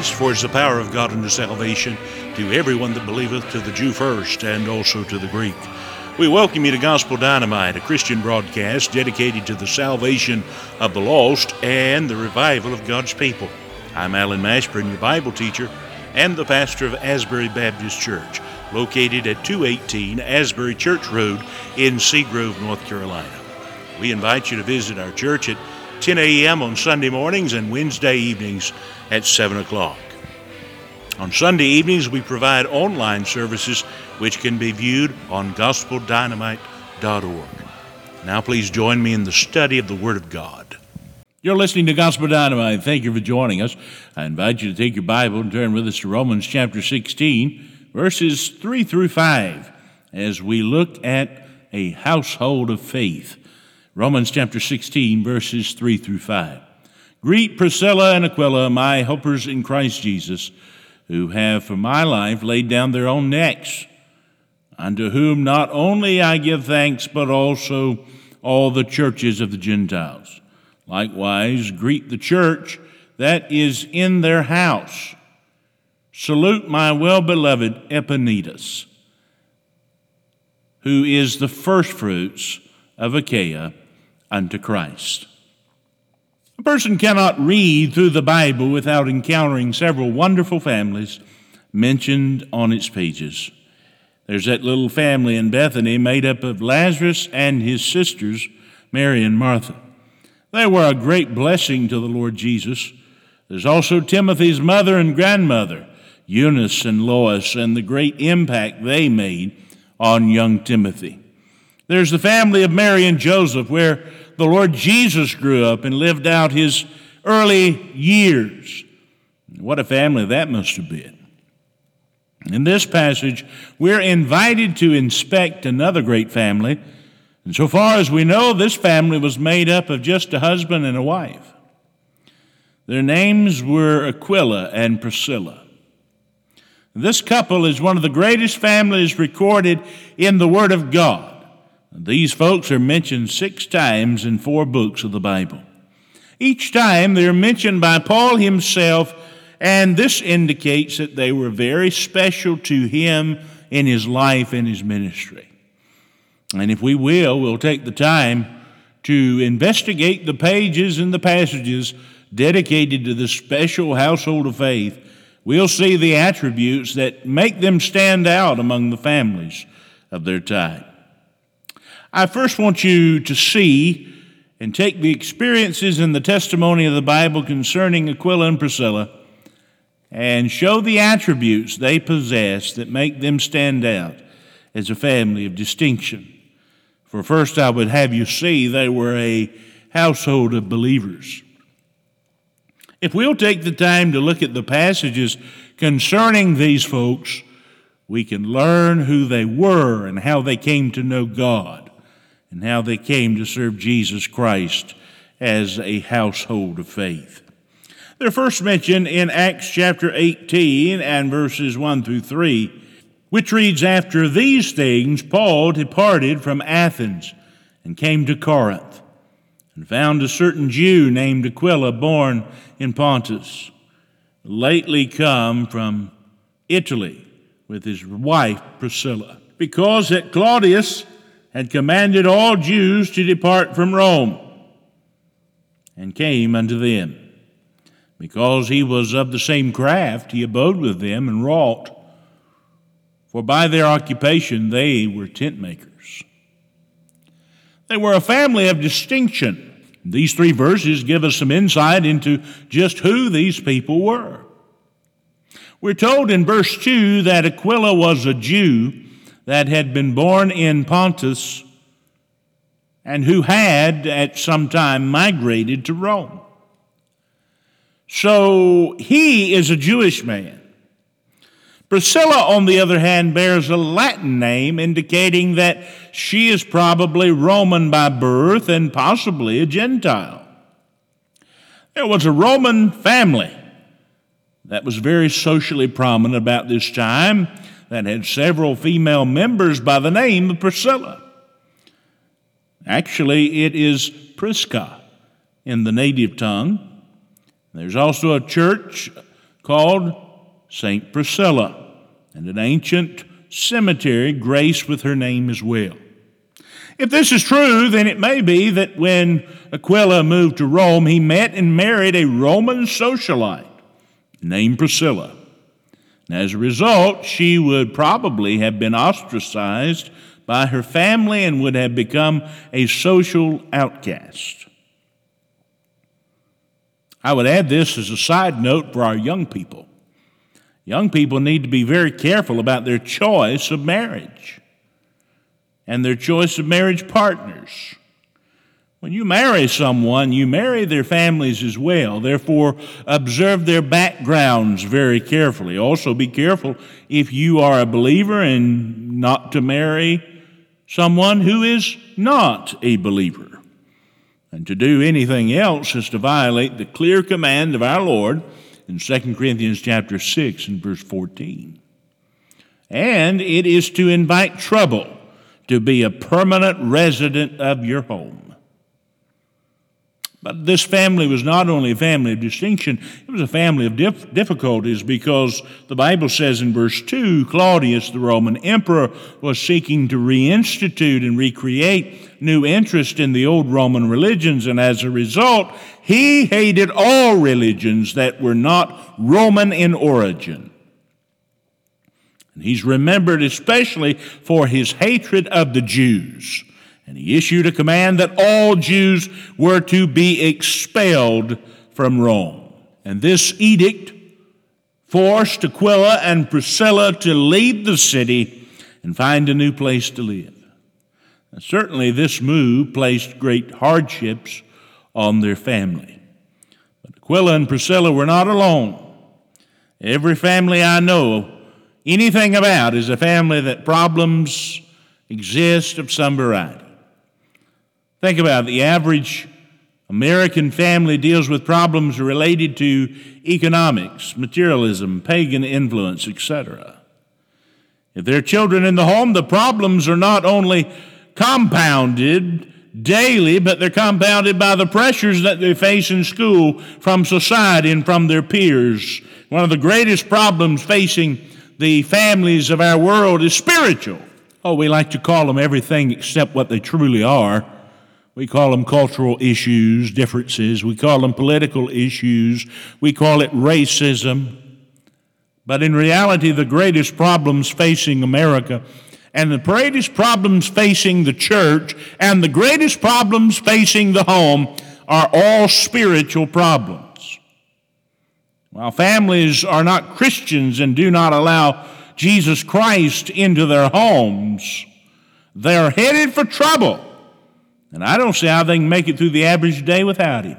Christ, for it is the power of God unto salvation to everyone that believeth, to the Jew first, and also to the Greek. We welcome you to Gospel Dynamite, a Christian broadcast dedicated to the salvation of the lost and the revival of God's people. I'm Alan Mashburn, your Bible teacher and the pastor of Asbury Baptist Church, located at 218 Asbury Church Road in Seagrove, North Carolina. We invite you to visit our church at 10 a.m. on Sunday mornings and Wednesday evenings at 7 o'clock. On Sunday evenings, we provide online services which can be viewed on gospeldynamite.org. Now, please join me in the study of the Word of God. You're listening to Gospel Dynamite. Thank you for joining us. I invite you to take your Bible and turn with us to Romans chapter 16, verses 3 through 5, as we look at a household of faith. Romans chapter 16, verses 3 through 5. Greet Priscilla and Aquila, my helpers in Christ Jesus, who have for my life laid down their own necks, unto whom not only I give thanks, but also all the churches of the Gentiles. Likewise, greet the church that is in their house. Salute my well beloved Epaenetus, who is the firstfruits of Achaia unto Christ. A person cannot read through the Bible without encountering several wonderful families mentioned on its pages. There's that little family in Bethany made up of Lazarus and his sisters, Mary and Martha. They were a great blessing to the Lord Jesus. There's also Timothy's mother and grandmother, Eunice and Lois, and the great impact they made on young Timothy. There's the family of Mary and Joseph, where the Lord Jesus grew up and lived out his early years. What a family that must have been. In this passage, we're invited to inspect another great family. And so far as we know, this family was made up of just a husband and a wife. Their names were Aquila and Priscilla. This couple is one of the greatest families recorded in the Word of God. These folks are mentioned six times in four books of the Bible. Each time they're mentioned by Paul himself, and this indicates that they were very special to him in his life and his ministry. And if we will, we'll take the time to investigate the pages and the passages dedicated to this special household of faith. We'll see the attributes that make them stand out among the families of their time. I first want you to see and take the experiences and the testimony of the Bible concerning Aquila and Priscilla and show the attributes they possess that make them stand out as a family of distinction. For first, I would have you see they were a household of believers. If we'll take the time to look at the passages concerning these folks, we can learn who they were and how they came to know God and how they came to serve Jesus Christ as a household of faith. They're first mentioned in Acts chapter 18 and verses 1 through 3, which reads After these things, Paul departed from Athens and came to Corinth, and found a certain Jew named Aquila, born in Pontus, lately come from Italy with his wife Priscilla, because that Claudius had commanded all Jews to depart from Rome, and came unto them. Because he was of the same craft, he abode with them and wrought, for by their occupation they were tent makers. They were a family of distinction. These three verses give us some insight into just who these people were. We're told in verse 2 that Aquila was a Jew that had been born in Pontus and who had at some time migrated to Rome. So he is a Jewish man. Priscilla, on the other hand, bears a Latin name indicating that she is probably Roman by birth and possibly a Gentile. There was a Roman family that was very socially prominent about this time that had several female members by the name of Priscilla. Actually, it is Prisca in the native tongue, There's also a church called St. Priscilla and an ancient cemetery graced with her name as well. If this is true, then it may be that when Aquila moved to Rome, he met and married a Roman socialite named Priscilla. And as a result, she would probably have been ostracized by her family and would have become a social outcast. I would add this as a side note for our young people. Young people need to be very careful about their choice of marriage and their choice of marriage partners. When you marry someone, you marry their families as well. Therefore, observe their backgrounds very carefully. Also, be careful if you are a believer and not to marry someone who is not a believer. And to do anything else is to violate the clear command of our Lord in 2 Corinthians chapter 6 and verse 14. And it is to invite trouble to be a permanent resident of your home. But this family was not only a family of distinction, it was a family of dif- difficulties because the Bible says in verse 2 Claudius, the Roman emperor, was seeking to reinstitute and recreate new interest in the old Roman religions, and as a result, he hated all religions that were not Roman in origin. And he's remembered especially for his hatred of the Jews. And he issued a command that all Jews were to be expelled from Rome. And this edict forced Aquila and Priscilla to leave the city and find a new place to live. Now, certainly, this move placed great hardships on their family. But Aquila and Priscilla were not alone. Every family I know anything about is a family that problems exist of some variety. Think about it. The average American family deals with problems related to economics, materialism, pagan influence, etc. If there are children in the home, the problems are not only compounded daily, but they're compounded by the pressures that they face in school from society and from their peers. One of the greatest problems facing the families of our world is spiritual. Oh, we like to call them everything except what they truly are. We call them cultural issues, differences. We call them political issues. We call it racism. But in reality, the greatest problems facing America and the greatest problems facing the church and the greatest problems facing the home are all spiritual problems. While families are not Christians and do not allow Jesus Christ into their homes, they are headed for trouble and I don't see how they can make it through the average day without him.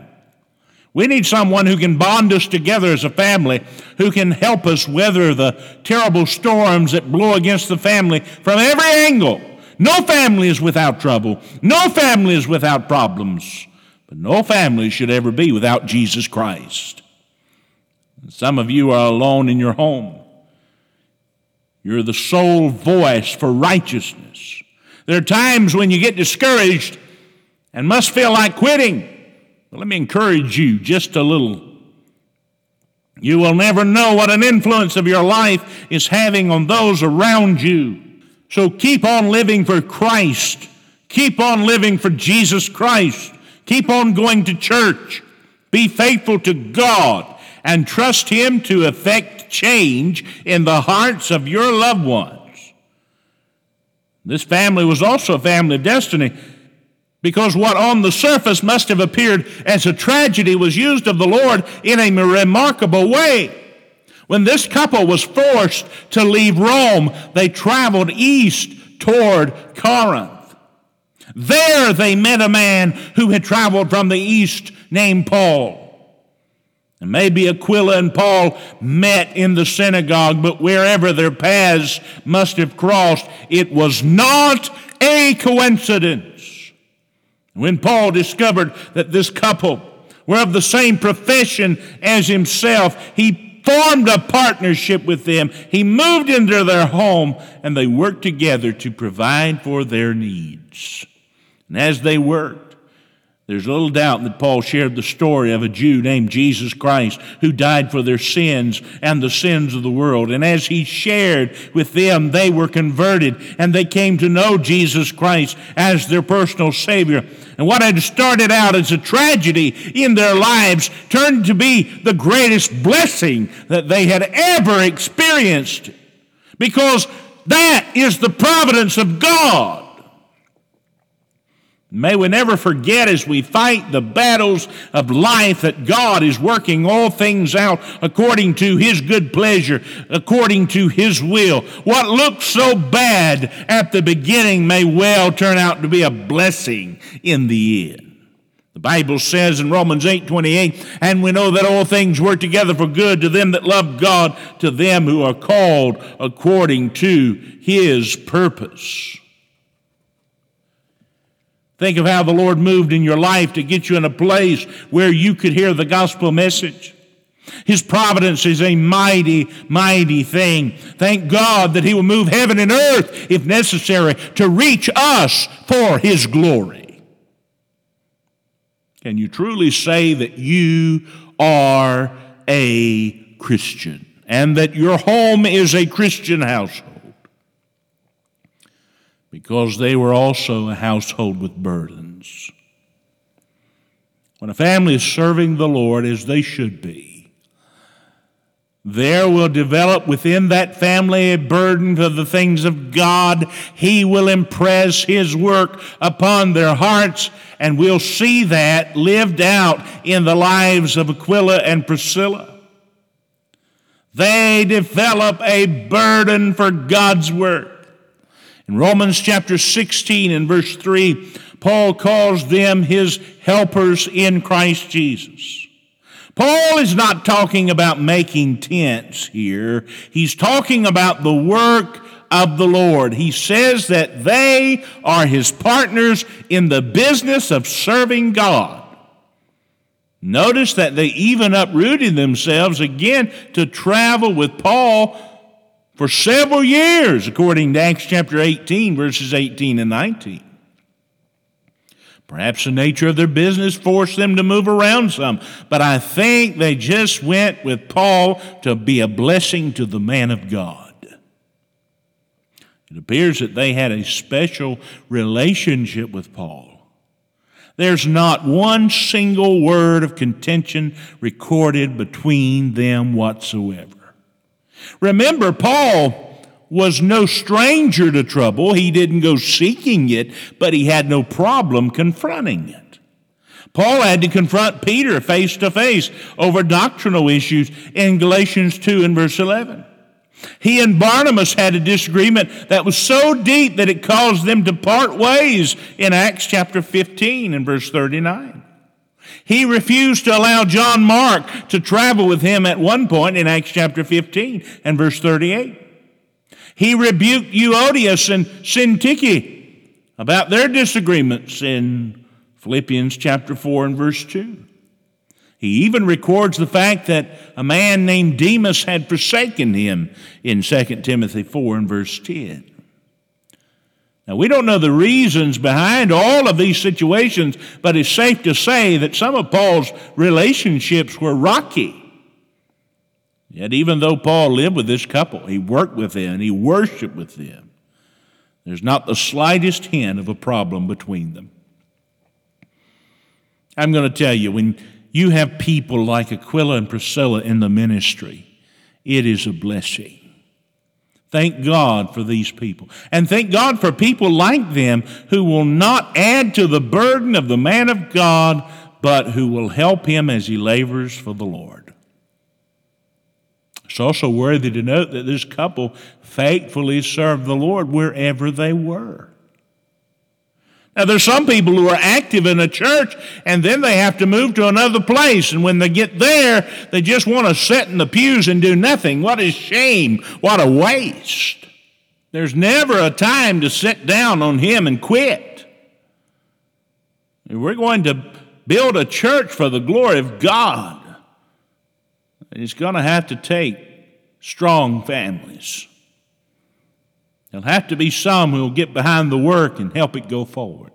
We need someone who can bond us together as a family, who can help us weather the terrible storms that blow against the family from every angle. No family is without trouble. No family is without problems. But no family should ever be without Jesus Christ. Some of you are alone in your home. You're the sole voice for righteousness. There are times when you get discouraged and must feel like quitting. But let me encourage you just a little. You will never know what an influence of your life is having on those around you. So keep on living for Christ. Keep on living for Jesus Christ. Keep on going to church. Be faithful to God and trust Him to effect change in the hearts of your loved ones. This family was also a family of destiny. Because what on the surface must have appeared as a tragedy was used of the Lord in a remarkable way. When this couple was forced to leave Rome, they traveled east toward Corinth. There they met a man who had traveled from the east named Paul. And maybe Aquila and Paul met in the synagogue, but wherever their paths must have crossed, it was not a coincidence. When Paul discovered that this couple were of the same profession as himself, he formed a partnership with them. He moved into their home and they worked together to provide for their needs. And as they worked, There's little doubt that Paul shared the story of a Jew named Jesus Christ who died for their sins and the sins of the world. And as he shared with them, they were converted and they came to know Jesus Christ as their personal Savior. And what had started out as a tragedy in their lives turned to be the greatest blessing that they had ever experienced. Because that is the providence of God. May we never forget as we fight the battles of life that God is working all things out according to His good pleasure, according to His will. What looked so bad at the beginning may well turn out to be a blessing in the end. The Bible says in Romans 8 28, and we know that all things work together for good to them that love God, to them who are called according to His purpose. Think of how the Lord moved in your life to get you in a place where you could hear the gospel message. His providence is a mighty, mighty thing. Thank God that He will move heaven and earth, if necessary, to reach us for His glory. Can you truly say that you are a Christian and that your home is a Christian household? Because they were also a household with burdens. When a family is serving the Lord as they should be, there will develop within that family a burden for the things of God. He will impress His work upon their hearts, and we'll see that lived out in the lives of Aquila and Priscilla. They develop a burden for God's work. In Romans chapter 16 and verse 3, Paul calls them his helpers in Christ Jesus. Paul is not talking about making tents here. He's talking about the work of the Lord. He says that they are his partners in the business of serving God. Notice that they even uprooted themselves again to travel with Paul for several years, according to Acts chapter 18, verses 18 and 19. Perhaps the nature of their business forced them to move around some, but I think they just went with Paul to be a blessing to the man of God. It appears that they had a special relationship with Paul. There's not one single word of contention recorded between them whatsoever. Remember, Paul was no stranger to trouble. He didn't go seeking it, but he had no problem confronting it. Paul had to confront Peter face to face over doctrinal issues in Galatians 2 and verse 11. He and Barnabas had a disagreement that was so deep that it caused them to part ways in Acts chapter 15 and verse 39. He refused to allow John Mark to travel with him at one point in Acts chapter 15 and verse 38. He rebuked Euodias and Syntyche about their disagreements in Philippians chapter 4 and verse 2. He even records the fact that a man named Demas had forsaken him in 2 Timothy 4 and verse 10. Now, we don't know the reasons behind all of these situations, but it's safe to say that some of Paul's relationships were rocky. Yet, even though Paul lived with this couple, he worked with them, he worshiped with them, there's not the slightest hint of a problem between them. I'm going to tell you, when you have people like Aquila and Priscilla in the ministry, it is a blessing. Thank God for these people. And thank God for people like them who will not add to the burden of the man of God, but who will help him as he labors for the Lord. It's also worthy to note that this couple faithfully served the Lord wherever they were. Now, there's some people who are active in a church and then they have to move to another place. And when they get there, they just want to sit in the pews and do nothing. What a shame. What a waste. There's never a time to sit down on Him and quit. We're going to build a church for the glory of God. It's going to have to take strong families. There'll have to be some who will get behind the work and help it go forward.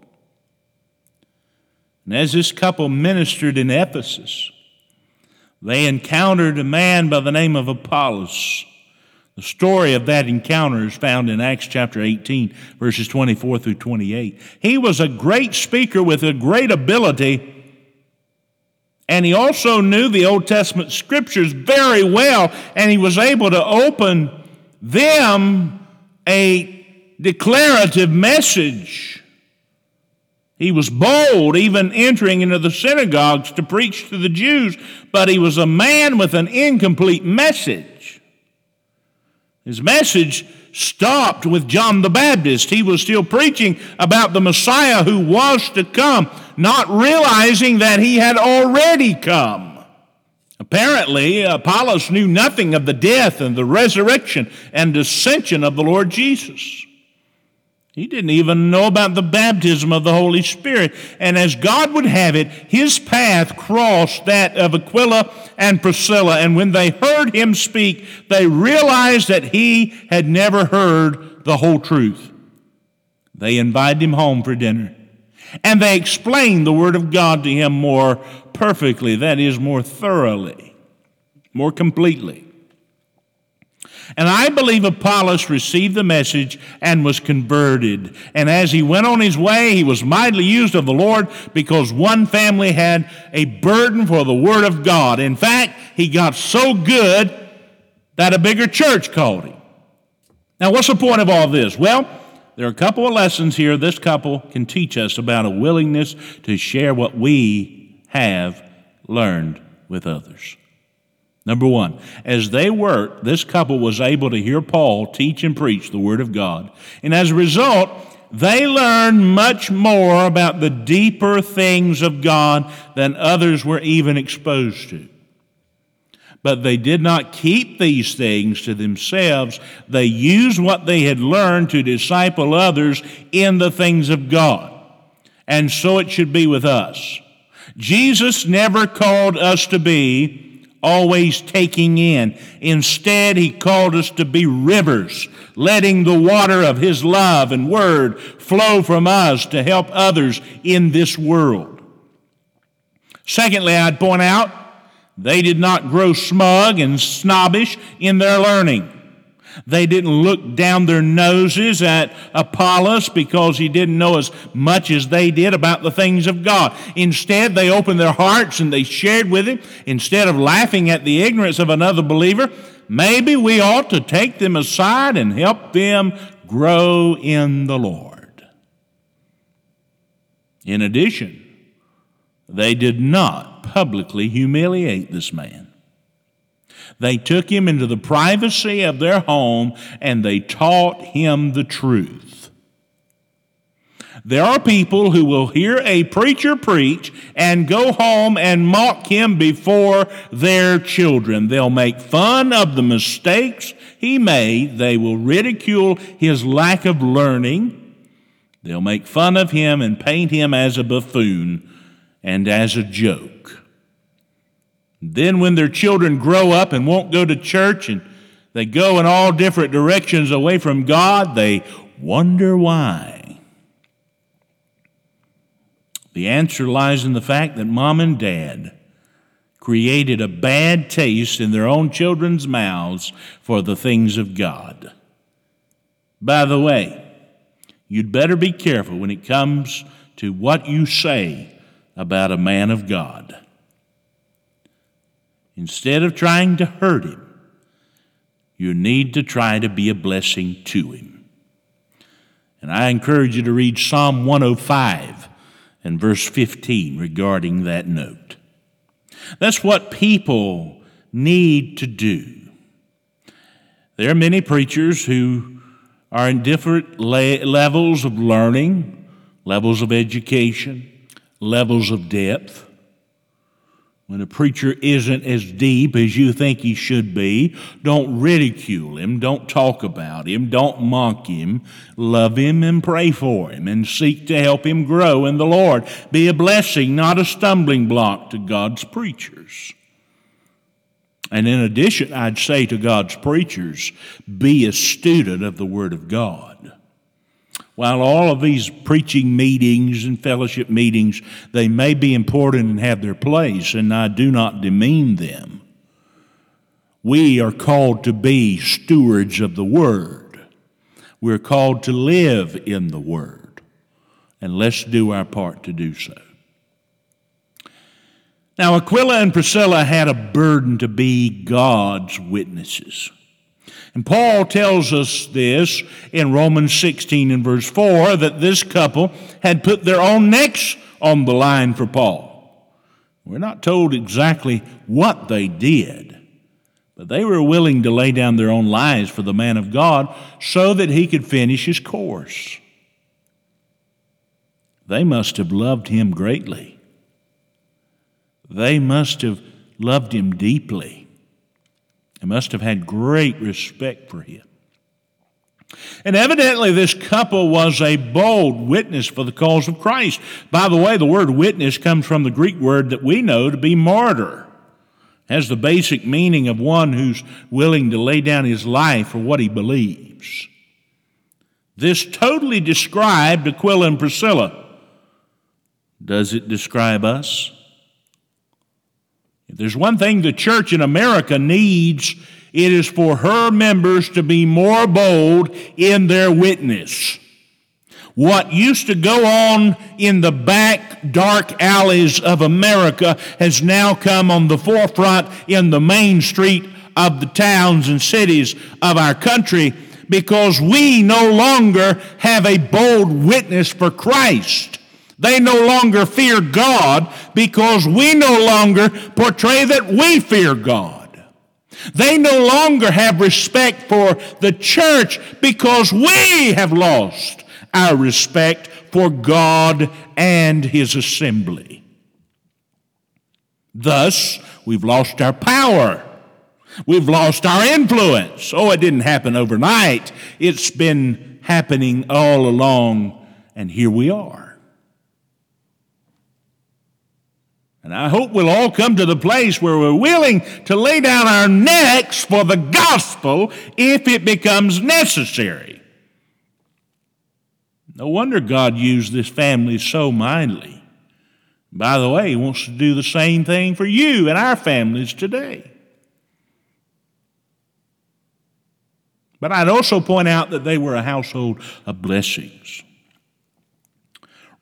And as this couple ministered in Ephesus, they encountered a man by the name of Apollos. The story of that encounter is found in Acts chapter 18, verses 24 through 28. He was a great speaker with a great ability, and he also knew the Old Testament scriptures very well, and he was able to open them a declarative message. He was bold, even entering into the synagogues to preach to the Jews, but he was a man with an incomplete message. His message stopped with John the Baptist. He was still preaching about the Messiah who was to come, not realizing that he had already come. Apparently, Apollos knew nothing of the death and the resurrection and ascension of the Lord Jesus. He didn't even know about the baptism of the Holy Spirit. And as God would have it, his path crossed that of Aquila and Priscilla. And when they heard him speak, they realized that he had never heard the whole truth. They invited him home for dinner. And they explained the Word of God to him more perfectly, that is, more thoroughly, more completely. And I believe Apollos received the message and was converted. And as he went on his way, he was mightily used of the Lord because one family had a burden for the Word of God. In fact, he got so good that a bigger church called him. Now, what's the point of all this? Well, there are a couple of lessons here this couple can teach us about a willingness to share what we have learned with others. Number one, as they worked, this couple was able to hear Paul teach and preach the Word of God. And as a result, they learned much more about the deeper things of God than others were even exposed to. But they did not keep these things to themselves. They used what they had learned to disciple others in the things of God. And so it should be with us. Jesus never called us to be always taking in. Instead, he called us to be rivers, letting the water of his love and word flow from us to help others in this world. Secondly, I'd point out they did not grow smug and snobbish in their learning. They didn't look down their noses at Apollos because he didn't know as much as they did about the things of God. Instead, they opened their hearts and they shared with him. Instead of laughing at the ignorance of another believer, maybe we ought to take them aside and help them grow in the Lord. In addition, they did not publicly humiliate this man. They took him into the privacy of their home and they taught him the truth. There are people who will hear a preacher preach and go home and mock him before their children. They'll make fun of the mistakes he made. They will ridicule his lack of learning. They'll make fun of him and paint him as a buffoon and as a joke. Then, when their children grow up and won't go to church and they go in all different directions away from God, they wonder why. The answer lies in the fact that mom and dad created a bad taste in their own children's mouths for the things of God. By the way, you'd better be careful when it comes to what you say about a man of God. Instead of trying to hurt him, you need to try to be a blessing to him. And I encourage you to read Psalm 105 and verse 15 regarding that note. That's what people need to do. There are many preachers who are in different le- levels of learning, levels of education, levels of depth. When a preacher isn't as deep as you think he should be, don't ridicule him, don't talk about him, don't mock him. Love him and pray for him and seek to help him grow in the Lord. Be a blessing, not a stumbling block to God's preachers. And in addition, I'd say to God's preachers, be a student of the Word of God. While all of these preaching meetings and fellowship meetings, they may be important and have their place, and I do not demean them. We are called to be stewards of the Word. We're called to live in the Word. And let's do our part to do so. Now, Aquila and Priscilla had a burden to be God's witnesses. And Paul tells us this in Romans 16 and verse 4 that this couple had put their own necks on the line for Paul. We're not told exactly what they did, but they were willing to lay down their own lives for the man of God so that he could finish his course. They must have loved him greatly. They must have loved him deeply. They must have had great respect for him. And evidently, this couple was a bold witness for the cause of Christ. By the way, the word witness comes from the Greek word that we know to be martyr. Has the basic meaning of one who's willing to lay down his life for what he believes. This totally described Aquila and Priscilla. Does it describe us? If there's one thing the church in America needs, it is for her members to be more bold in their witness. What used to go on in the back dark alleys of America has now come on the forefront in the main street of the towns and cities of our country because we no longer have a bold witness for Christ. They no longer fear God because we no longer portray that we fear God. They no longer have respect for the church because we have lost our respect for God and His assembly. Thus, we've lost our power. We've lost our influence. Oh, it didn't happen overnight. It's been happening all along, and here we are. And I hope we'll all come to the place where we're willing to lay down our necks for the gospel if it becomes necessary. No wonder God used this family so mightily. By the way, He wants to do the same thing for you and our families today. But I'd also point out that they were a household of blessings.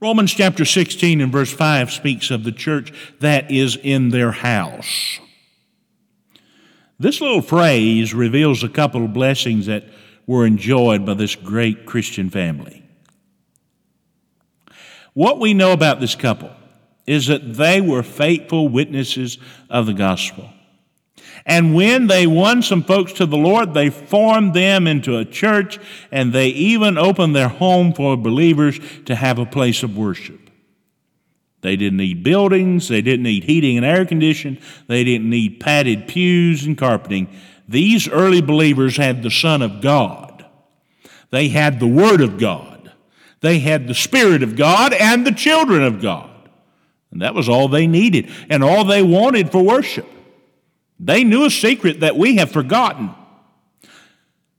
Romans chapter 16 and verse 5 speaks of the church that is in their house. This little phrase reveals a couple of blessings that were enjoyed by this great Christian family. What we know about this couple is that they were faithful witnesses of the gospel. And when they won some folks to the Lord, they formed them into a church and they even opened their home for believers to have a place of worship. They didn't need buildings, they didn't need heating and air conditioning, they didn't need padded pews and carpeting. These early believers had the Son of God, they had the Word of God, they had the Spirit of God and the children of God. And that was all they needed and all they wanted for worship. They knew a secret that we have forgotten.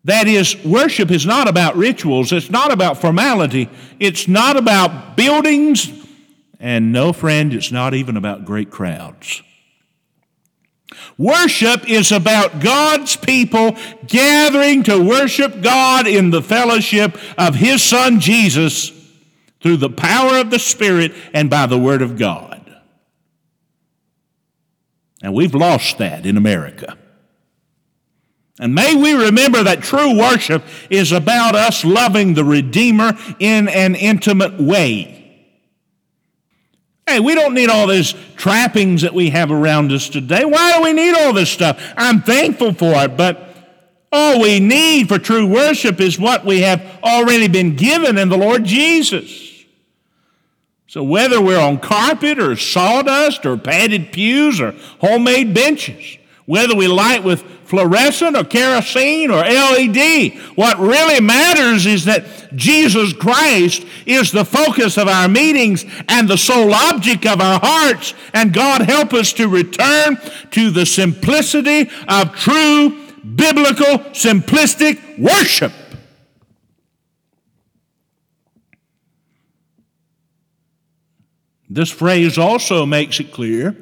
That is, worship is not about rituals, it's not about formality, it's not about buildings, and no, friend, it's not even about great crowds. Worship is about God's people gathering to worship God in the fellowship of His Son Jesus through the power of the Spirit and by the Word of God. And we've lost that in America. And may we remember that true worship is about us loving the Redeemer in an intimate way. Hey, we don't need all these trappings that we have around us today. Why do we need all this stuff? I'm thankful for it, but all we need for true worship is what we have already been given in the Lord Jesus. So whether we're on carpet or sawdust or padded pews or homemade benches, whether we light with fluorescent or kerosene or LED, what really matters is that Jesus Christ is the focus of our meetings and the sole object of our hearts. And God help us to return to the simplicity of true biblical simplistic worship. This phrase also makes it clear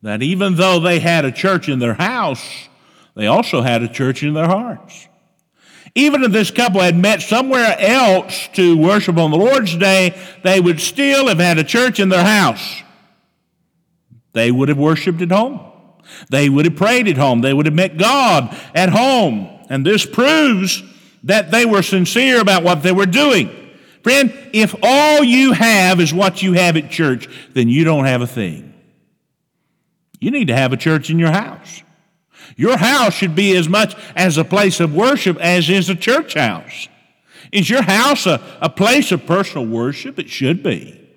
that even though they had a church in their house, they also had a church in their hearts. Even if this couple had met somewhere else to worship on the Lord's Day, they would still have had a church in their house. They would have worshiped at home. They would have prayed at home. They would have met God at home. And this proves that they were sincere about what they were doing. Friend, if all you have is what you have at church, then you don't have a thing. You need to have a church in your house. Your house should be as much as a place of worship as is a church house. Is your house a, a place of personal worship? It should be.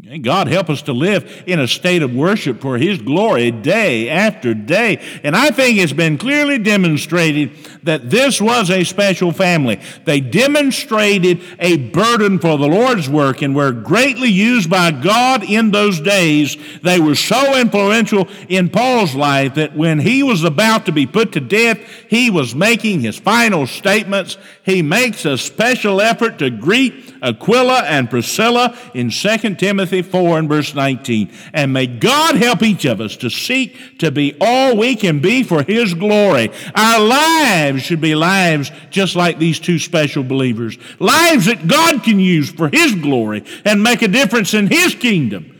God help us to live in a state of worship for His glory day after day. And I think it's been clearly demonstrated that this was a special family. They demonstrated a burden for the Lord's work and were greatly used by God in those days. They were so influential in Paul's life that when he was about to be put to death, he was making his final statements. He makes a special effort to greet Aquila and Priscilla in 2 Timothy 4 and verse 19. And may God help each of us to seek to be all we can be for His glory. Our lives should be lives just like these two special believers. Lives that God can use for His glory and make a difference in His kingdom.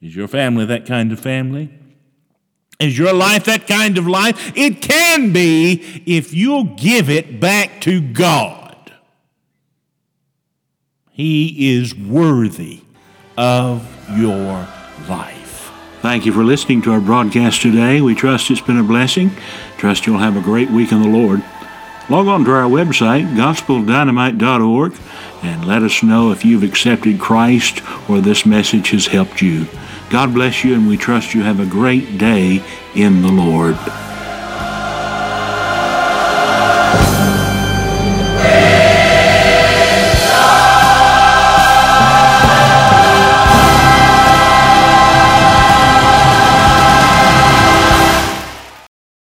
Is your family that kind of family? Is your life that kind of life? It can be if you'll give it back to God. He is worthy of your life. Thank you for listening to our broadcast today. We trust it's been a blessing. Trust you'll have a great week in the Lord. Log on to our website, gospeldynamite.org, and let us know if you've accepted Christ or this message has helped you. God bless you, and we trust you have a great day in the Lord.